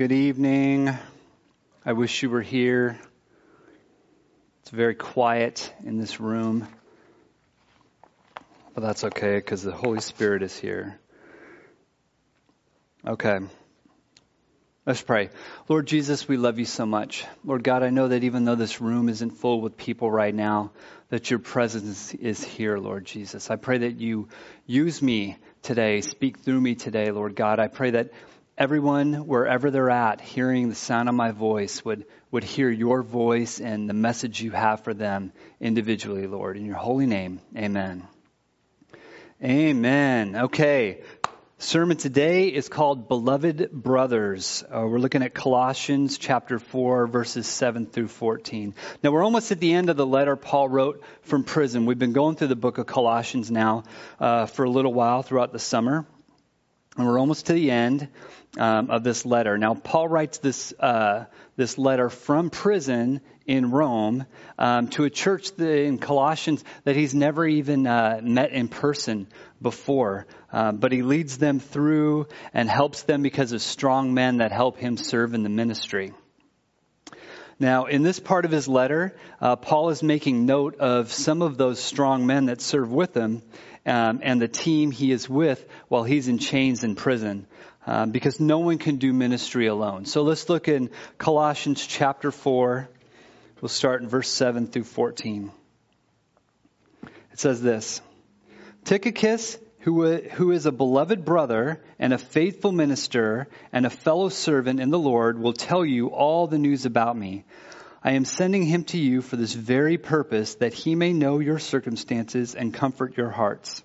Good evening. I wish you were here. It's very quiet in this room, but that's okay because the Holy Spirit is here. Okay. Let's pray. Lord Jesus, we love you so much. Lord God, I know that even though this room isn't full with people right now, that your presence is here, Lord Jesus. I pray that you use me today, speak through me today, Lord God. I pray that everyone, wherever they're at, hearing the sound of my voice, would, would hear your voice and the message you have for them individually, Lord. In your holy name, amen. Amen. Okay. Sermon today is called Beloved Brothers. Uh, we're looking at Colossians chapter 4 verses 7 through 14. Now we're almost at the end of the letter Paul wrote from prison. We've been going through the book of Colossians now uh, for a little while throughout the summer. And we're almost to the end um, of this letter. Now, Paul writes this uh, this letter from prison in Rome um, to a church in Colossians that he's never even uh, met in person before. Uh, but he leads them through and helps them because of strong men that help him serve in the ministry. Now, in this part of his letter, uh, Paul is making note of some of those strong men that serve with him um, and the team he is with while he's in chains in prison. Um, because no one can do ministry alone. So let's look in Colossians chapter 4. We'll start in verse 7 through 14. It says this Tychicus, who, who is a beloved brother and a faithful minister and a fellow servant in the Lord, will tell you all the news about me. I am sending him to you for this very purpose, that he may know your circumstances and comfort your hearts.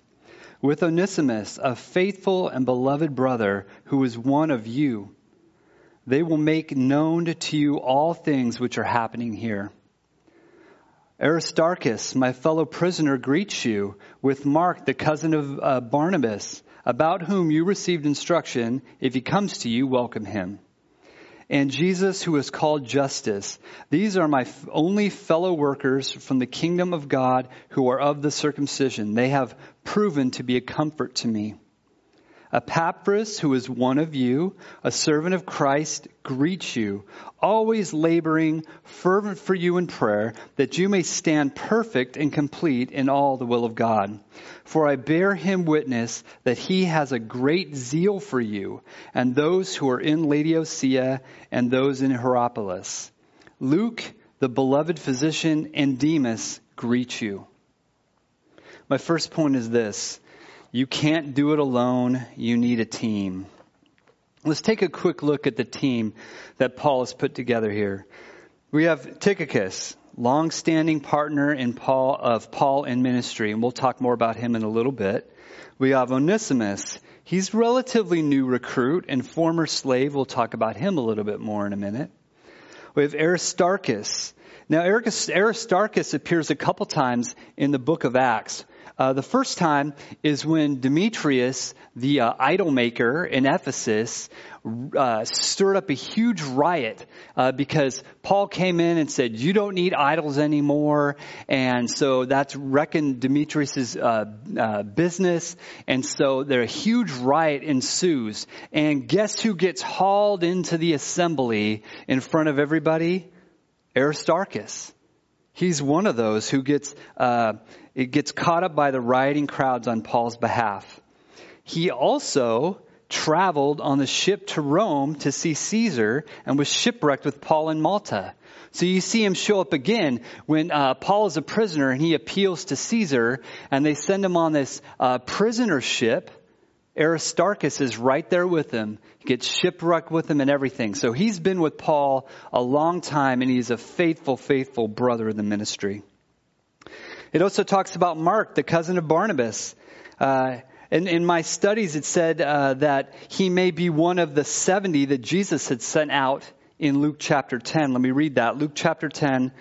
With Onesimus, a faithful and beloved brother who is one of you, they will make known to you all things which are happening here. Aristarchus, my fellow prisoner, greets you with Mark, the cousin of uh, Barnabas, about whom you received instruction. If he comes to you, welcome him and Jesus, who is called Justus. These are my only fellow workers from the kingdom of God who are of the circumcision. They have proven to be a comfort to me. Epaphras, who is one of you, a servant of Christ, greets you, always laboring fervent for you in prayer, that you may stand perfect and complete in all the will of God. For I bear him witness that he has a great zeal for you, and those who are in Laodicea and those in Hierapolis. Luke, the beloved physician, and Demas greet you. My first point is this. You can't do it alone. You need a team. Let's take a quick look at the team that Paul has put together here. We have Tychicus, long-standing partner in Paul of Paul in ministry, and we'll talk more about him in a little bit. We have Onesimus. He's relatively new recruit and former slave. We'll talk about him a little bit more in a minute. We have Aristarchus. Now, Aristarchus appears a couple times in the book of Acts. Uh, the first time is when Demetrius, the uh, idol maker in Ephesus, uh, stirred up a huge riot uh, because Paul came in and said, "You don't need idols anymore," and so that's wrecking Demetrius's uh, uh, business, and so there a huge riot ensues. And guess who gets hauled into the assembly in front of everybody? Aristarchus. He's one of those who gets uh, it gets caught up by the rioting crowds on Paul's behalf. He also traveled on the ship to Rome to see Caesar and was shipwrecked with Paul in Malta. So you see him show up again when uh, Paul is a prisoner and he appeals to Caesar and they send him on this uh, prisoner ship. Aristarchus is right there with him, he gets shipwrecked with him and everything. So he's been with Paul a long time and he's a faithful, faithful brother in the ministry. It also talks about Mark, the cousin of Barnabas. Uh, in, in my studies, it said uh, that he may be one of the 70 that Jesus had sent out in Luke chapter 10. Let me read that. Luke chapter 10,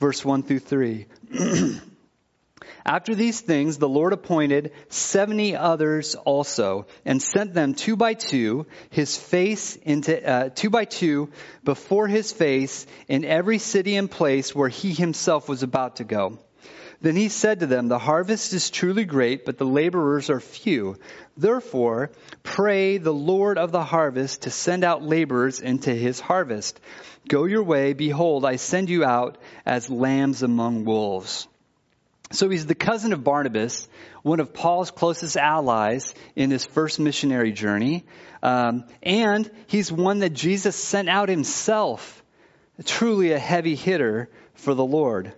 verse 1 through 3. After these things, the Lord appointed 70 others also and sent them two by two, his face into, uh, two by two before his face in every city and place where he himself was about to go. Then he said to them, The harvest is truly great, but the laborers are few. Therefore, pray the Lord of the harvest to send out laborers into his harvest. Go your way. Behold, I send you out as lambs among wolves. So he's the cousin of Barnabas, one of Paul's closest allies in his first missionary journey. Um, and he's one that Jesus sent out himself. Truly a heavy hitter for the Lord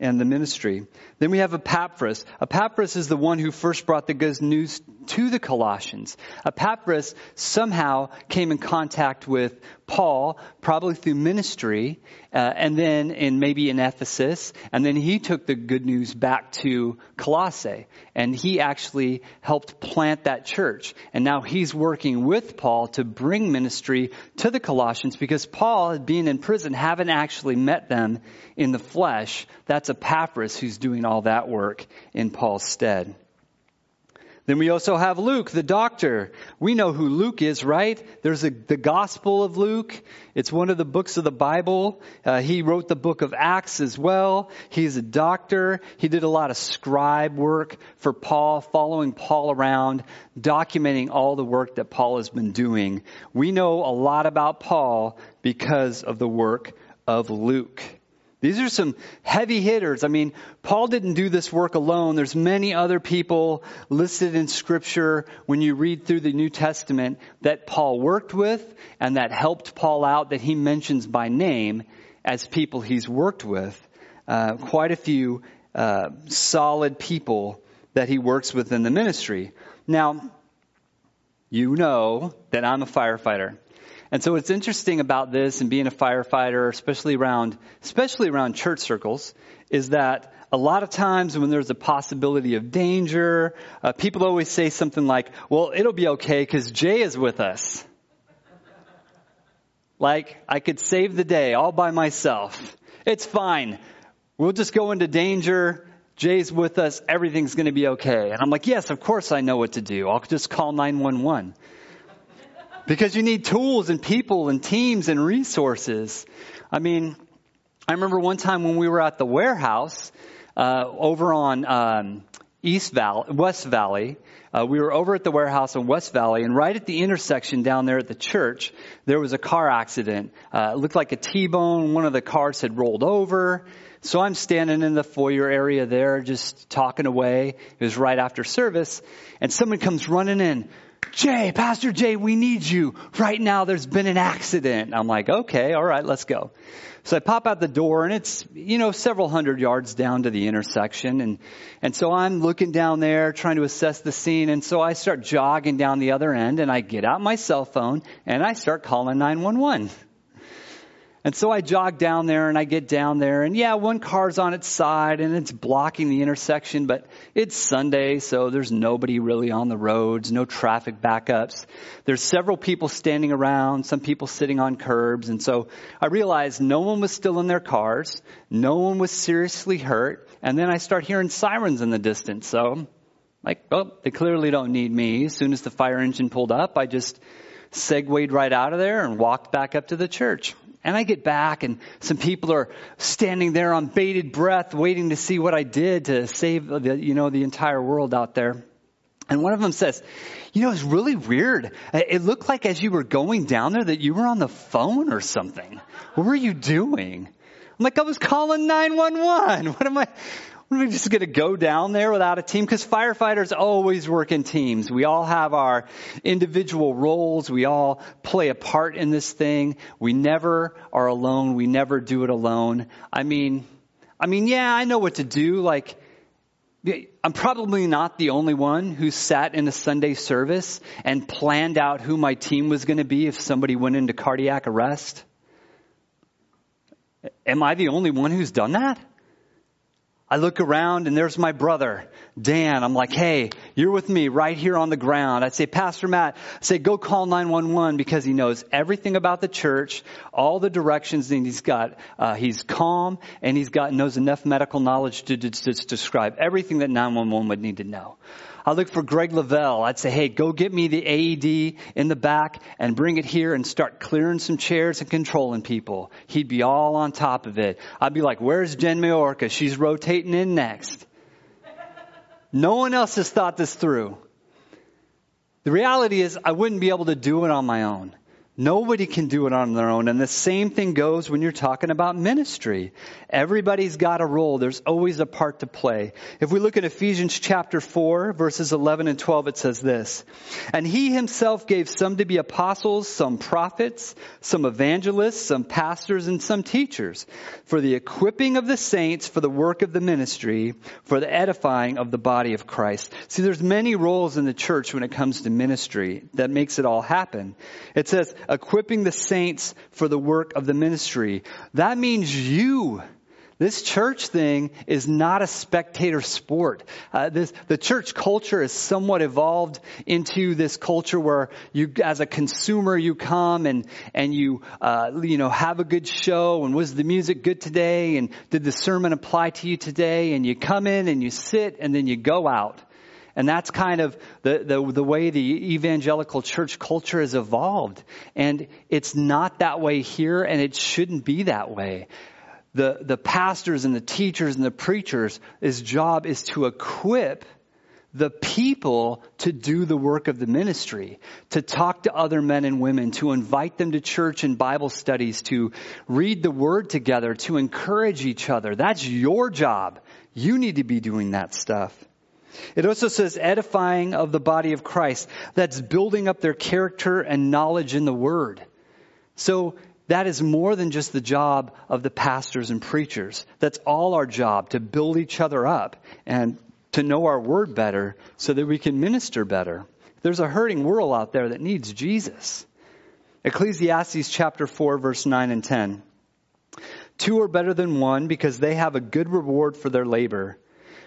and the ministry. Then we have Epaphras. Epaphras is the one who first brought the good news to the Colossians. Epaphras somehow came in contact with Paul, probably through ministry, uh, and then in maybe in Ephesus, and then he took the good news back to Colossae, and he actually helped plant that church. And now he's working with Paul to bring ministry to the Colossians because Paul, being in prison, haven't actually met them in the flesh. That's Epaphras who's doing all that work in Paul's stead. Then we also have Luke, the doctor. We know who Luke is, right? There's a, the Gospel of Luke. It's one of the books of the Bible. Uh, he wrote the book of Acts as well. He's a doctor. He did a lot of scribe work for Paul, following Paul around, documenting all the work that Paul has been doing. We know a lot about Paul because of the work of Luke. These are some heavy hitters. I mean, Paul didn't do this work alone. There's many other people listed in scripture when you read through the New Testament that Paul worked with and that helped Paul out that he mentions by name as people he's worked with. Uh, quite a few uh, solid people that he works with in the ministry. Now, you know that I'm a firefighter. And so what's interesting about this and being a firefighter, especially around, especially around church circles, is that a lot of times when there's a possibility of danger, uh, people always say something like, well, it'll be okay because Jay is with us. like, I could save the day all by myself. It's fine. We'll just go into danger. Jay's with us. Everything's going to be okay. And I'm like, yes, of course I know what to do. I'll just call 911. Because you need tools and people and teams and resources. I mean, I remember one time when we were at the warehouse uh, over on um, East Valley, West Valley. Uh, we were over at the warehouse in West Valley, and right at the intersection down there at the church, there was a car accident. Uh, it looked like a T-bone. One of the cars had rolled over. So I'm standing in the foyer area there, just talking away. It was right after service, and someone comes running in. Jay, Pastor Jay, we need you. Right now there's been an accident. I'm like, okay, all right, let's go. So I pop out the door and it's, you know, several hundred yards down to the intersection. And, and so I'm looking down there trying to assess the scene. And so I start jogging down the other end and I get out my cell phone and I start calling 911. And so I jog down there and I get down there and yeah, one car's on its side and it's blocking the intersection, but it's Sunday, so there's nobody really on the roads, no traffic backups. There's several people standing around, some people sitting on curbs. And so I realized no one was still in their cars. No one was seriously hurt. And then I start hearing sirens in the distance. So like, oh, they clearly don't need me. As soon as the fire engine pulled up, I just segued right out of there and walked back up to the church. And I get back and some people are standing there on bated breath waiting to see what I did to save the, you know, the entire world out there. And one of them says, you know, it's really weird. It looked like as you were going down there that you were on the phone or something. What were you doing? I'm like, I was calling 911. What am I, we're just going to go down there without a team because firefighters always work in teams. We all have our individual roles. We all play a part in this thing. We never are alone. We never do it alone. I mean, I mean, yeah, I know what to do. Like, I'm probably not the only one who sat in a Sunday service and planned out who my team was going to be if somebody went into cardiac arrest. Am I the only one who's done that? I look around and there's my brother, Dan. I'm like, hey, you're with me right here on the ground. I'd say, Pastor Matt, I say, go call 911 because he knows everything about the church, all the directions, and he's got, uh, he's calm and he's got, knows enough medical knowledge to, to, to describe everything that 911 would need to know. I look for Greg Lavelle. I'd say, hey, go get me the AED in the back and bring it here and start clearing some chairs and controlling people. He'd be all on top of it. I'd be like, where's Jen Majorca? She's rotating in next. No one else has thought this through. The reality is, I wouldn't be able to do it on my own. Nobody can do it on their own. And the same thing goes when you're talking about ministry. Everybody's got a role. There's always a part to play. If we look at Ephesians chapter 4, verses 11 and 12, it says this. And he himself gave some to be apostles, some prophets, some evangelists, some pastors, and some teachers for the equipping of the saints, for the work of the ministry, for the edifying of the body of Christ. See, there's many roles in the church when it comes to ministry that makes it all happen. It says, equipping the saints for the work of the ministry. That means you. This church thing is not a spectator sport. Uh, this, the church culture is somewhat evolved into this culture where you, as a consumer, you come and and you uh, you know have a good show and was the music good today and did the sermon apply to you today and you come in and you sit and then you go out. And that's kind of the, the, the, way the evangelical church culture has evolved. And it's not that way here, and it shouldn't be that way. The, the pastors and the teachers and the preachers, his job is to equip the people to do the work of the ministry, to talk to other men and women, to invite them to church and Bible studies, to read the word together, to encourage each other. That's your job. You need to be doing that stuff. It also says edifying of the body of Christ. That's building up their character and knowledge in the Word. So that is more than just the job of the pastors and preachers. That's all our job to build each other up and to know our Word better so that we can minister better. There's a hurting world out there that needs Jesus. Ecclesiastes chapter 4 verse 9 and 10. Two are better than one because they have a good reward for their labor.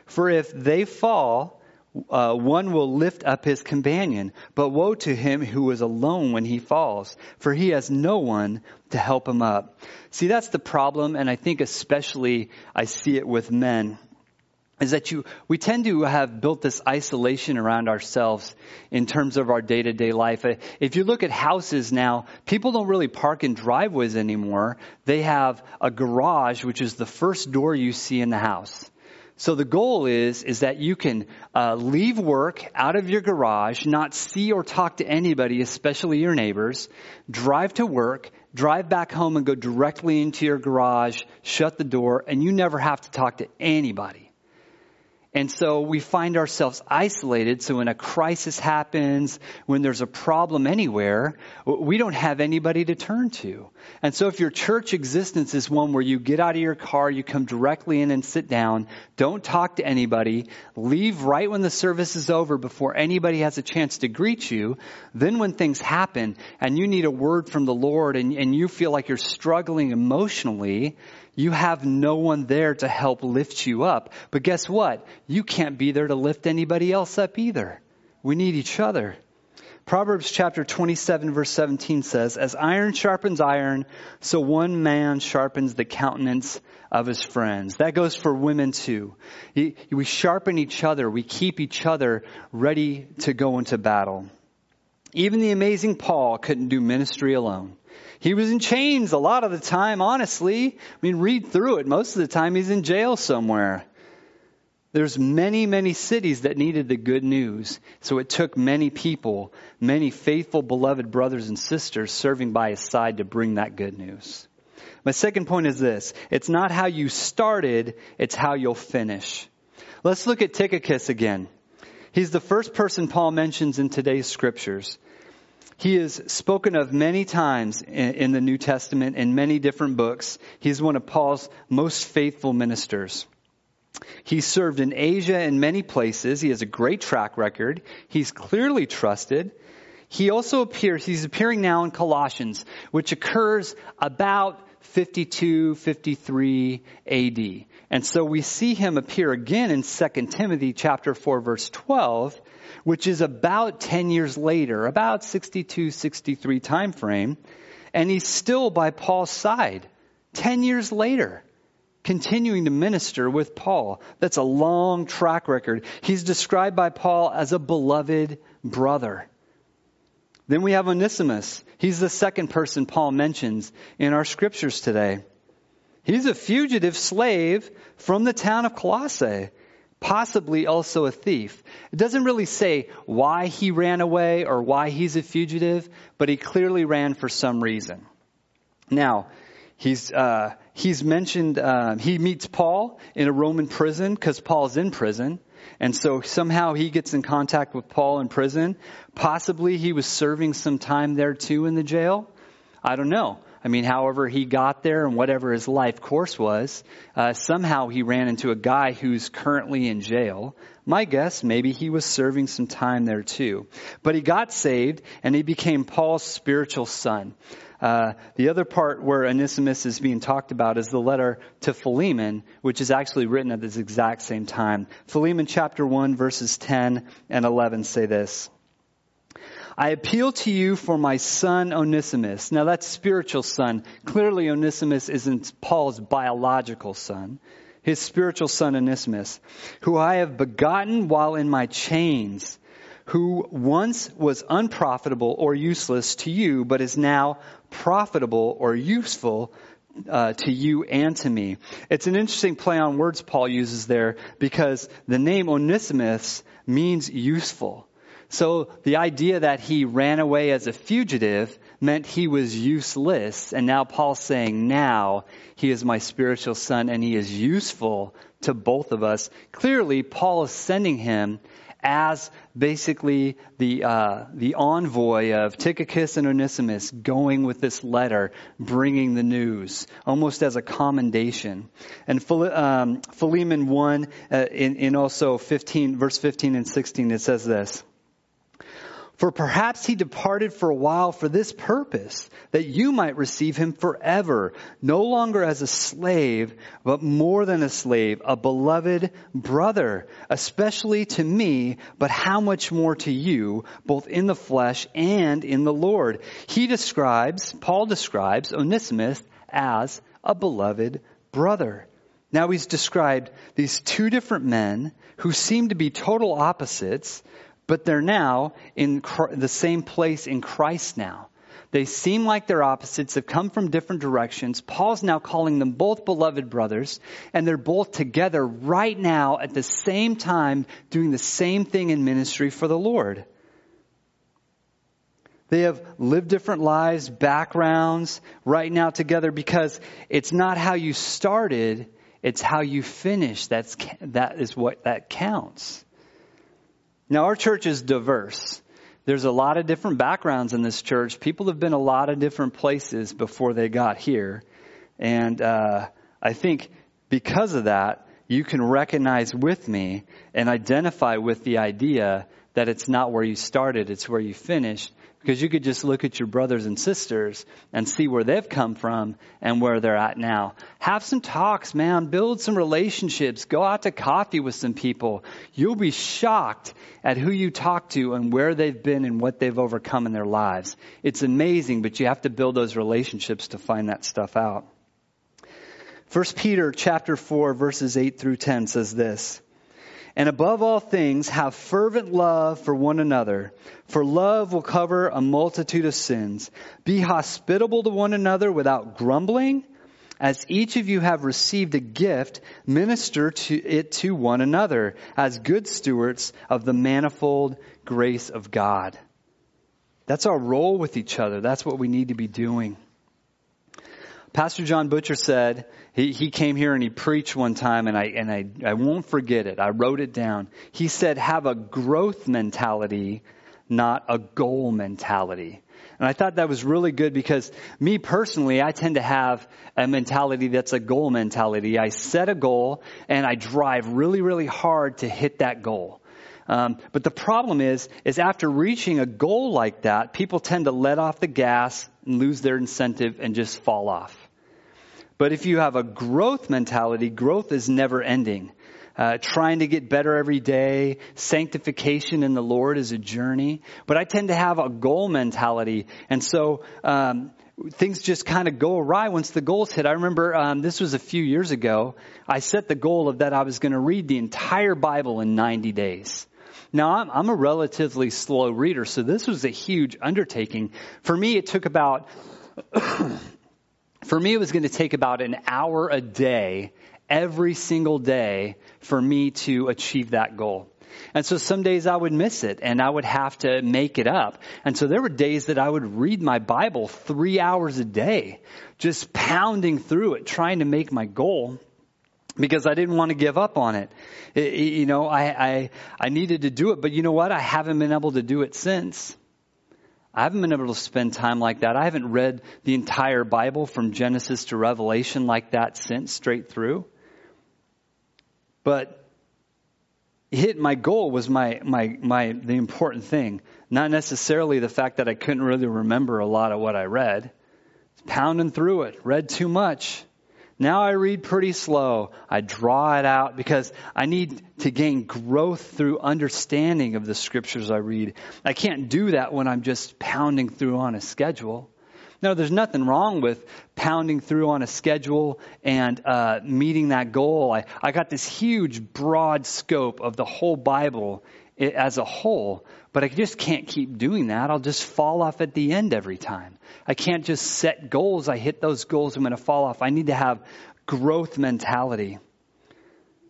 For if they fall, uh, one will lift up his companion. But woe to him who is alone when he falls, for he has no one to help him up. See, that's the problem, and I think especially I see it with men. Is that you, we tend to have built this isolation around ourselves in terms of our day to day life. If you look at houses now, people don't really park in driveways anymore. They have a garage, which is the first door you see in the house. So the goal is, is that you can uh, leave work out of your garage, not see or talk to anybody, especially your neighbors, drive to work, drive back home and go directly into your garage, shut the door, and you never have to talk to anybody. And so we find ourselves isolated. So when a crisis happens, when there's a problem anywhere, we don't have anybody to turn to. And so if your church existence is one where you get out of your car, you come directly in and sit down, don't talk to anybody, leave right when the service is over before anybody has a chance to greet you, then when things happen and you need a word from the Lord and, and you feel like you're struggling emotionally, you have no one there to help lift you up. But guess what? You can't be there to lift anybody else up either. We need each other. Proverbs chapter 27 verse 17 says, As iron sharpens iron, so one man sharpens the countenance of his friends. That goes for women too. We sharpen each other. We keep each other ready to go into battle. Even the amazing Paul couldn't do ministry alone. He was in chains a lot of the time, honestly. I mean, read through it. Most of the time he's in jail somewhere. There's many, many cities that needed the good news. So it took many people, many faithful, beloved brothers and sisters serving by his side to bring that good news. My second point is this. It's not how you started, it's how you'll finish. Let's look at Tychicus again. He's the first person Paul mentions in today's scriptures. He is spoken of many times in, the New Testament in many different books. He's one of Paul's most faithful ministers. He served in Asia in many places. He has a great track record. He's clearly trusted. He also appears, he's appearing now in Colossians, which occurs about 52, 53 AD. And so we see him appear again in 2 Timothy chapter 4 verse 12 which is about 10 years later, about 62, 63 time frame, and he's still by Paul's side 10 years later. continuing to minister with Paul. That's a long track record. He's described by Paul as a beloved brother. Then we have Onesimus. He's the second person Paul mentions in our scriptures today. He's a fugitive slave from the town of Colossae, possibly also a thief. It doesn't really say why he ran away or why he's a fugitive, but he clearly ran for some reason. Now, he's, uh, he's mentioned, uh, he meets Paul in a Roman prison because Paul's in prison. And so somehow he gets in contact with Paul in prison. Possibly he was serving some time there too in the jail. I don't know. I mean, however he got there and whatever his life course was, uh, somehow he ran into a guy who's currently in jail. My guess, maybe he was serving some time there too. But he got saved and he became Paul's spiritual son. Uh, the other part where Onesimus is being talked about is the letter to Philemon, which is actually written at this exact same time. Philemon chapter 1 verses 10 and 11 say this. I appeal to you for my son Onesimus. Now that's spiritual son. Clearly Onesimus isn't Paul's biological son. His spiritual son Onesimus, who I have begotten while in my chains who once was unprofitable or useless to you, but is now profitable or useful uh, to you and to me. It's an interesting play on words Paul uses there because the name Onesimus means useful. So the idea that he ran away as a fugitive meant he was useless. And now Paul's saying, now he is my spiritual son and he is useful to both of us. Clearly, Paul is sending him as basically the uh, the envoy of Tychicus and Onesimus going with this letter, bringing the news, almost as a commendation. And um, Philemon one uh, in, in also fifteen verse fifteen and sixteen it says this. For perhaps he departed for a while for this purpose, that you might receive him forever, no longer as a slave, but more than a slave, a beloved brother, especially to me, but how much more to you, both in the flesh and in the Lord. He describes, Paul describes Onesimus as a beloved brother. Now he's described these two different men who seem to be total opposites, but they're now in the same place in Christ now. They seem like they're opposites, have come from different directions. Paul's now calling them both beloved brothers, and they're both together right now at the same time doing the same thing in ministry for the Lord. They have lived different lives, backgrounds, right now together because it's not how you started, it's how you finish. That's, that is what that counts. Now, our church is diverse. There's a lot of different backgrounds in this church. People have been a lot of different places before they got here. And uh, I think because of that, you can recognize with me and identify with the idea that it's not where you started, it's where you finished. Because you could just look at your brothers and sisters and see where they've come from and where they're at now. Have some talks, man. Build some relationships. Go out to coffee with some people. You'll be shocked at who you talk to and where they've been and what they've overcome in their lives. It's amazing, but you have to build those relationships to find that stuff out. 1 Peter chapter 4 verses 8 through 10 says this. And above all things, have fervent love for one another, for love will cover a multitude of sins. Be hospitable to one another without grumbling. As each of you have received a gift, minister to it to one another as good stewards of the manifold grace of God. That's our role with each other. That's what we need to be doing. Pastor John Butcher said, he, he came here and he preached one time and I, and I, I won't forget it. I wrote it down. He said, have a growth mentality, not a goal mentality. And I thought that was really good because me personally, I tend to have a mentality that's a goal mentality. I set a goal and I drive really, really hard to hit that goal. Um, but the problem is, is after reaching a goal like that, people tend to let off the gas and lose their incentive and just fall off. But if you have a growth mentality, growth is never ending. Uh, trying to get better every day. Sanctification in the Lord is a journey. But I tend to have a goal mentality. And so, um, things just kind of go awry once the goals hit. I remember um, this was a few years ago. I set the goal of that I was going to read the entire Bible in 90 days. Now, I'm, I'm a relatively slow reader, so this was a huge undertaking. For me, it took about, for me, it was going to take about an hour a day, every single day, for me to achieve that goal. And so some days I would miss it and I would have to make it up. And so there were days that I would read my Bible three hours a day, just pounding through it, trying to make my goal because I didn't want to give up on it. it you know, I, I, I needed to do it, but you know what? I haven't been able to do it since. I haven't been able to spend time like that. I haven't read the entire Bible from Genesis to Revelation like that since, straight through. But hit my goal was my, my, my, the important thing. Not necessarily the fact that I couldn't really remember a lot of what I read. Pounding through it, read too much. Now I read pretty slow. I draw it out because I need to gain growth through understanding of the scriptures I read. I can't do that when I'm just pounding through on a schedule. No, there's nothing wrong with pounding through on a schedule and uh, meeting that goal. I, I got this huge, broad scope of the whole Bible as a whole, but I just can't keep doing that. I'll just fall off at the end every time. I can't just set goals. I hit those goals, I'm going to fall off. I need to have growth mentality.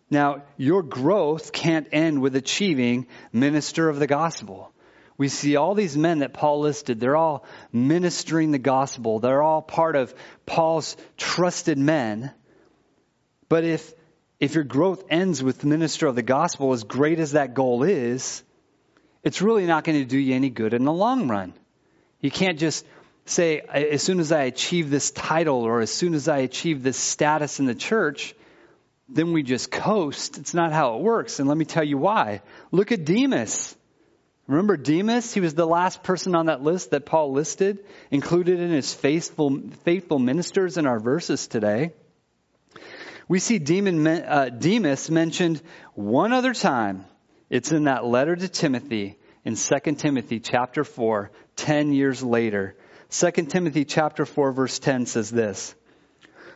Now, your growth can't end with achieving minister of the gospel. We see all these men that Paul listed. They're all ministering the gospel. They're all part of Paul's trusted men. But if, if your growth ends with minister of the gospel, as great as that goal is, it's really not going to do you any good in the long run. You can't just say, as soon as I achieve this title or as soon as I achieve this status in the church, then we just coast. It's not how it works. And let me tell you why. Look at Demas. Remember Demas? He was the last person on that list that Paul listed, included in his faithful, faithful ministers in our verses today. We see Demon, uh, Demas mentioned one other time. It's in that letter to Timothy in 2 Timothy chapter 4, 10 years later. 2 Timothy chapter 4 verse 10 says this,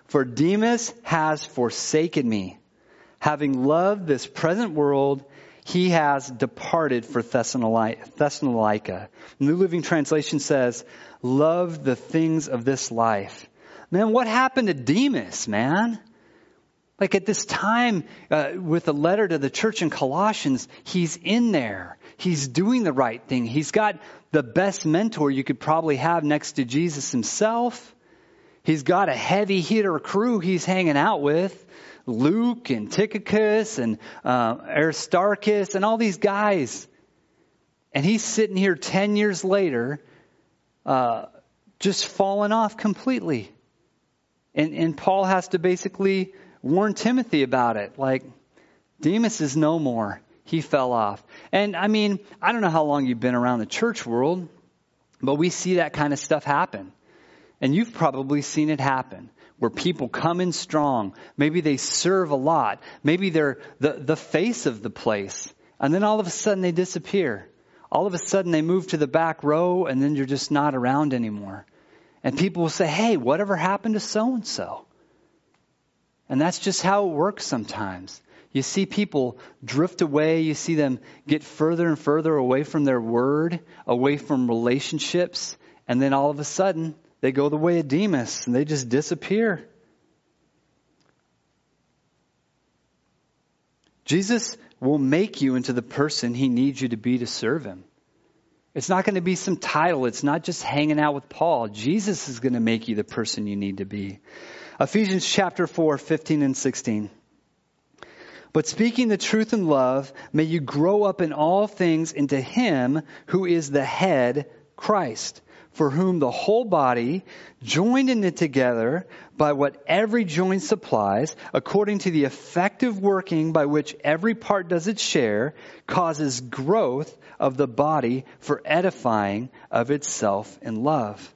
For Demas has forsaken me, having loved this present world he has departed for Thessalonica. New Living Translation says, love the things of this life. Man, what happened to Demas, man? Like at this time, uh, with the letter to the church in Colossians, he's in there. He's doing the right thing. He's got the best mentor you could probably have next to Jesus himself. He's got a heavy hitter crew he's hanging out with. Luke and Tychicus and uh, Aristarchus and all these guys. And he's sitting here 10 years later, uh, just falling off completely. And, and Paul has to basically warn Timothy about it. Like, Demas is no more. He fell off. And I mean, I don't know how long you've been around the church world, but we see that kind of stuff happen. And you've probably seen it happen where people come in strong. Maybe they serve a lot. Maybe they're the, the face of the place. And then all of a sudden they disappear. All of a sudden they move to the back row and then you're just not around anymore. And people will say, hey, whatever happened to so and so? And that's just how it works sometimes. You see people drift away. You see them get further and further away from their word, away from relationships. And then all of a sudden, they go the way of Demas and they just disappear. Jesus will make you into the person he needs you to be to serve him. It's not going to be some title. It's not just hanging out with Paul. Jesus is going to make you the person you need to be. Ephesians chapter 4, 15 and 16. But speaking the truth in love, may you grow up in all things into him who is the head, Christ for whom the whole body, joined and knit together by what every joint supplies, according to the effective working by which every part does its share, causes growth of the body for edifying of itself in love.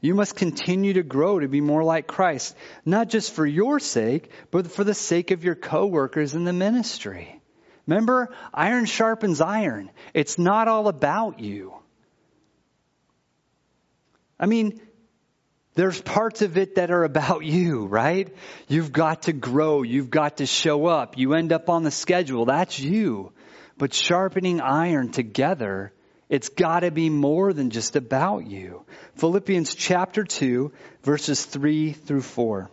You must continue to grow to be more like Christ, not just for your sake, but for the sake of your coworkers in the ministry. Remember, iron sharpens iron. It's not all about you. I mean, there's parts of it that are about you, right? You've got to grow. You've got to show up. You end up on the schedule. That's you. But sharpening iron together, it's got to be more than just about you. Philippians chapter 2, verses 3 through 4.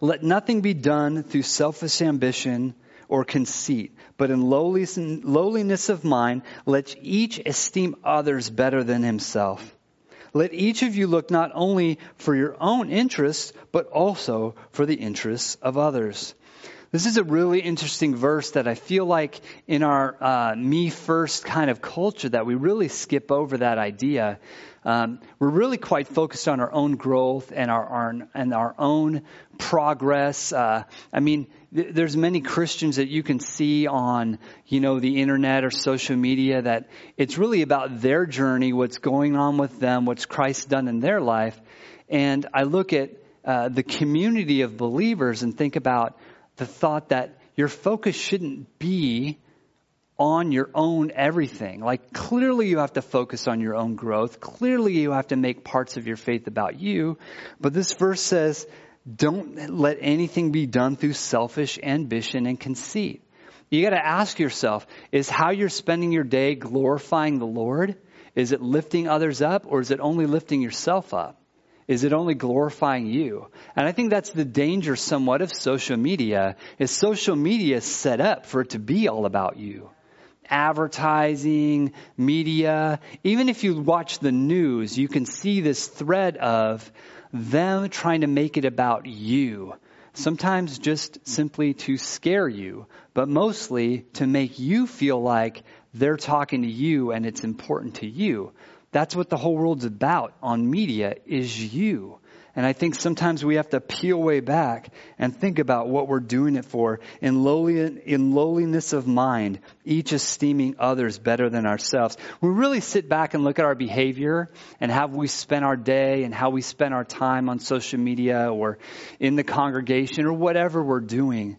Let nothing be done through selfish ambition or conceit, but in lowliness of mind, let each esteem others better than himself. Let each of you look not only for your own interests, but also for the interests of others. This is a really interesting verse that I feel like in our uh, me first kind of culture that we really skip over that idea. Um, we're really quite focused on our own growth and our, our and our own progress. Uh, I mean, th- there's many Christians that you can see on, you know, the internet or social media that it's really about their journey, what's going on with them, what's Christ done in their life. And I look at uh, the community of believers and think about the thought that your focus shouldn't be on your own everything. Like clearly you have to focus on your own growth. Clearly you have to make parts of your faith about you. But this verse says, don't let anything be done through selfish ambition and conceit. You gotta ask yourself, is how you're spending your day glorifying the Lord? Is it lifting others up or is it only lifting yourself up? Is it only glorifying you? And I think that's the danger somewhat of social media is social media is set up for it to be all about you advertising, media. Even if you watch the news, you can see this thread of them trying to make it about you. Sometimes just simply to scare you, but mostly to make you feel like they're talking to you and it's important to you. That's what the whole world's about on media is you. And I think sometimes we have to peel way back and think about what we're doing it for in, lowly, in lowliness of mind, each esteeming others better than ourselves. We really sit back and look at our behavior and how we spend our day and how we spend our time on social media or in the congregation or whatever we're doing.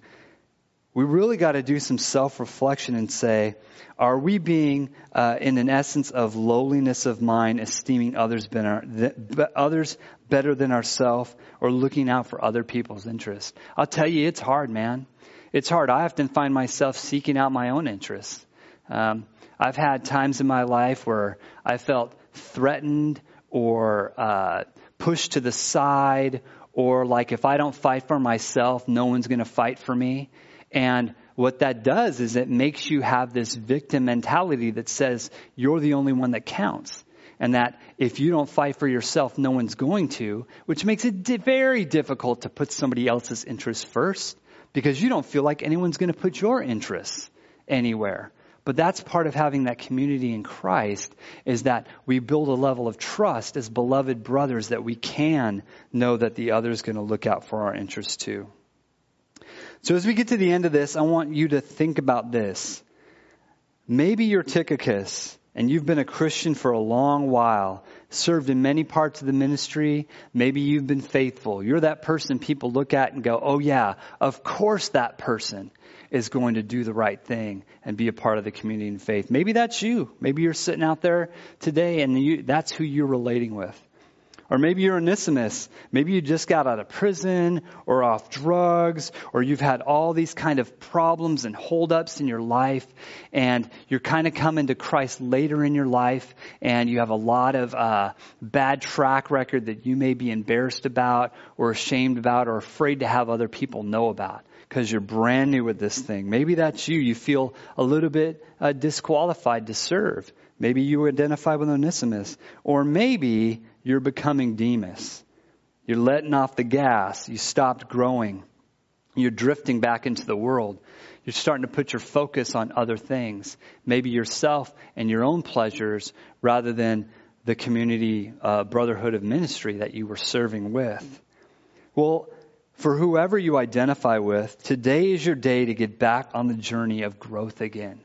We really got to do some self reflection and say, are we being uh, in an essence of lowliness of mind, esteeming others better, others better than ourselves, or looking out for other people's interests? I'll tell you, it's hard, man. It's hard. I often find myself seeking out my own interests. Um, I've had times in my life where I felt threatened or uh, pushed to the side, or like if I don't fight for myself, no one's going to fight for me. And what that does is it makes you have this victim mentality that says you're the only one that counts. And that if you don't fight for yourself, no one's going to, which makes it di- very difficult to put somebody else's interests first because you don't feel like anyone's going to put your interests anywhere. But that's part of having that community in Christ is that we build a level of trust as beloved brothers that we can know that the other is going to look out for our interests too. So as we get to the end of this, I want you to think about this. Maybe you're Tychicus and you've been a Christian for a long while, served in many parts of the ministry. Maybe you've been faithful. You're that person people look at and go, oh yeah, of course that person is going to do the right thing and be a part of the community in faith. Maybe that's you. Maybe you're sitting out there today and you, that's who you're relating with. Or maybe you're Onesimus. Maybe you just got out of prison or off drugs, or you've had all these kind of problems and holdups in your life, and you're kind of coming to Christ later in your life, and you have a lot of uh, bad track record that you may be embarrassed about, or ashamed about, or afraid to have other people know about because you're brand new with this thing. Maybe that's you. You feel a little bit uh, disqualified to serve. Maybe you identify with Onesimus. Or maybe you're becoming Demas. You're letting off the gas. You stopped growing. You're drifting back into the world. You're starting to put your focus on other things, maybe yourself and your own pleasures rather than the community uh, brotherhood of ministry that you were serving with. Well, for whoever you identify with, today is your day to get back on the journey of growth again.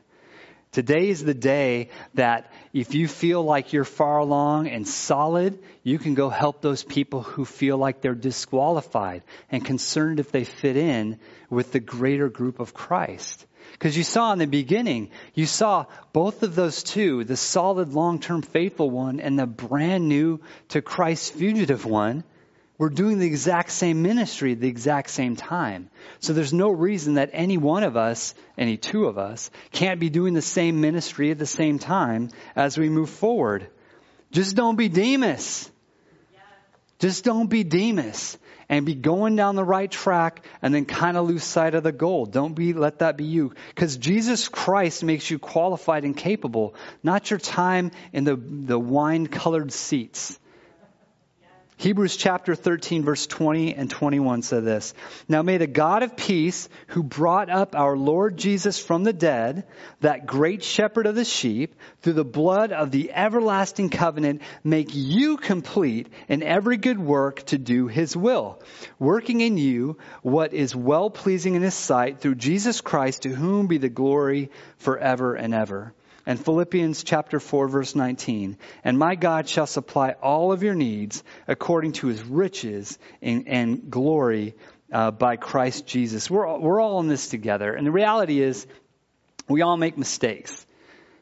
Today is the day that if you feel like you're far along and solid, you can go help those people who feel like they're disqualified and concerned if they fit in with the greater group of Christ. Because you saw in the beginning, you saw both of those two, the solid long-term faithful one and the brand new to Christ fugitive one, were doing the exact same ministry at the exact same time. So there's no reason that any one of us, any two of us, can't be doing the same ministry at the same time as we move forward. Just don't be Demas. Just don't be Demas and be going down the right track and then kind of lose sight of the goal. Don't be, let that be you. Because Jesus Christ makes you qualified and capable, not your time in the, the wine colored seats. Hebrews chapter 13 verse 20 and 21 said this. Now may the God of peace who brought up our Lord Jesus from the dead, that great shepherd of the sheep, through the blood of the everlasting covenant, make you complete in every good work to do his will, working in you what is well pleasing in his sight through Jesus Christ to whom be the glory forever and ever and Philippians chapter 4 verse 19. And my God shall supply all of your needs according to his riches and, and glory uh, by Christ Jesus. We're all, we're all in this together. And the reality is we all make mistakes.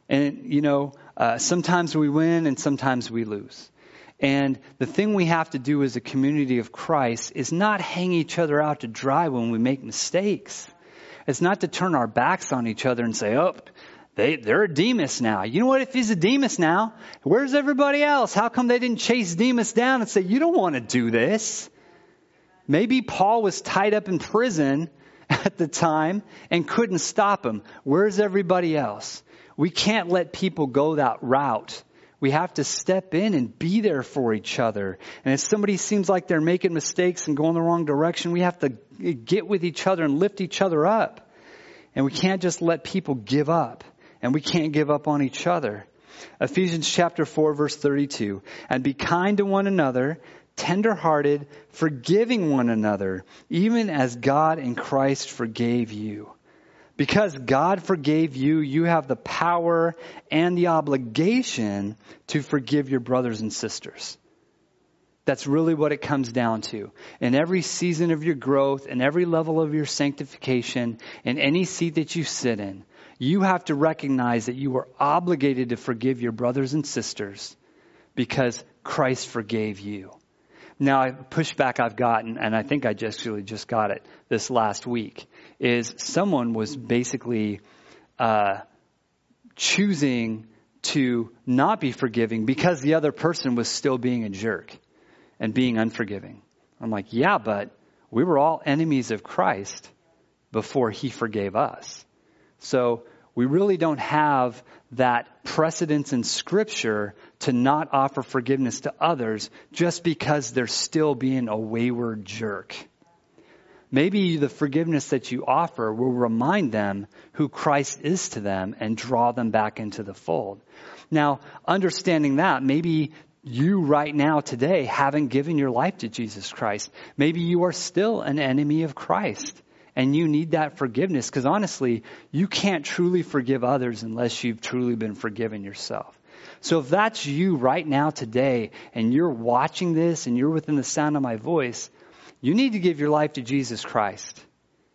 And, you know, uh, sometimes we win and sometimes we lose. And the thing we have to do as a community of Christ is not hang each other out to dry when we make mistakes. It's not to turn our backs on each other and say, oh, they, they're a Demas now. You know what? If he's a Demas now, where's everybody else? How come they didn't chase Demas down and say, you don't want to do this? Maybe Paul was tied up in prison at the time and couldn't stop him. Where's everybody else? We can't let people go that route. We have to step in and be there for each other. And if somebody seems like they're making mistakes and going the wrong direction, we have to get with each other and lift each other up. And we can't just let people give up and we can't give up on each other. Ephesians chapter 4 verse 32. And be kind to one another, tenderhearted, forgiving one another, even as God in Christ forgave you. Because God forgave you, you have the power and the obligation to forgive your brothers and sisters. That's really what it comes down to. In every season of your growth, in every level of your sanctification, in any seat that you sit in, you have to recognize that you are obligated to forgive your brothers and sisters because Christ forgave you. Now, a pushback I've gotten, and I think I just really just got it this last week, is someone was basically uh, choosing to not be forgiving because the other person was still being a jerk and being unforgiving. I'm like, yeah, but we were all enemies of Christ before he forgave us. So we really don't have that precedence in scripture to not offer forgiveness to others just because they're still being a wayward jerk. Maybe the forgiveness that you offer will remind them who Christ is to them and draw them back into the fold. Now, understanding that, maybe you right now today haven't given your life to Jesus Christ. Maybe you are still an enemy of Christ and you need that forgiveness because honestly, you can't truly forgive others unless you've truly been forgiven yourself. So if that's you right now today and you're watching this and you're within the sound of my voice, you need to give your life to Jesus Christ.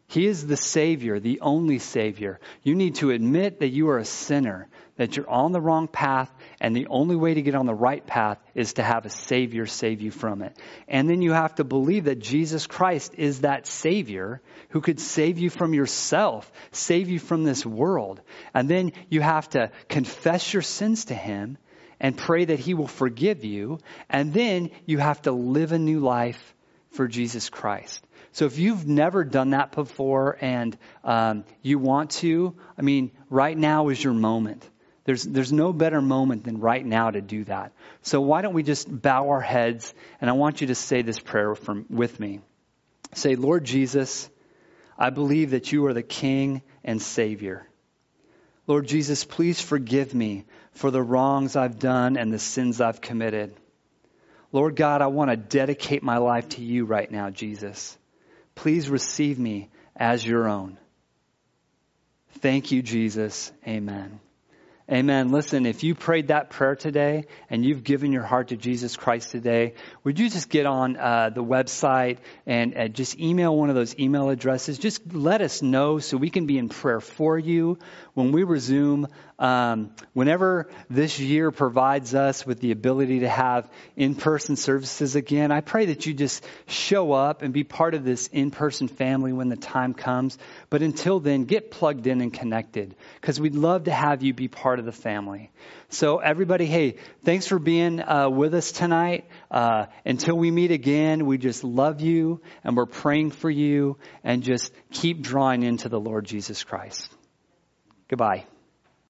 He is the Savior, the only Savior. You need to admit that you are a sinner, that you're on the wrong path, and the only way to get on the right path is to have a Savior save you from it. And then you have to believe that Jesus Christ is that Savior who could save you from yourself, save you from this world. And then you have to confess your sins to Him and pray that He will forgive you. And then you have to live a new life for Jesus Christ. So if you've never done that before and um, you want to, I mean, right now is your moment. There's, there's no better moment than right now to do that. So why don't we just bow our heads and I want you to say this prayer from, with me. Say, Lord Jesus, I believe that you are the King and Savior. Lord Jesus, please forgive me for the wrongs I've done and the sins I've committed. Lord God, I want to dedicate my life to you right now, Jesus. Please receive me as your own. Thank you, Jesus. Amen. Amen. Listen, if you prayed that prayer today and you've given your heart to Jesus Christ today, would you just get on uh, the website and uh, just email one of those email addresses? Just let us know so we can be in prayer for you when we resume. Um, whenever this year provides us with the ability to have in-person services again, I pray that you just show up and be part of this in-person family when the time comes. But until then, get plugged in and connected because we'd love to have you be part of the family. So everybody, hey, thanks for being uh, with us tonight. Uh, until we meet again, we just love you and we're praying for you and just keep drawing into the Lord Jesus Christ. Goodbye.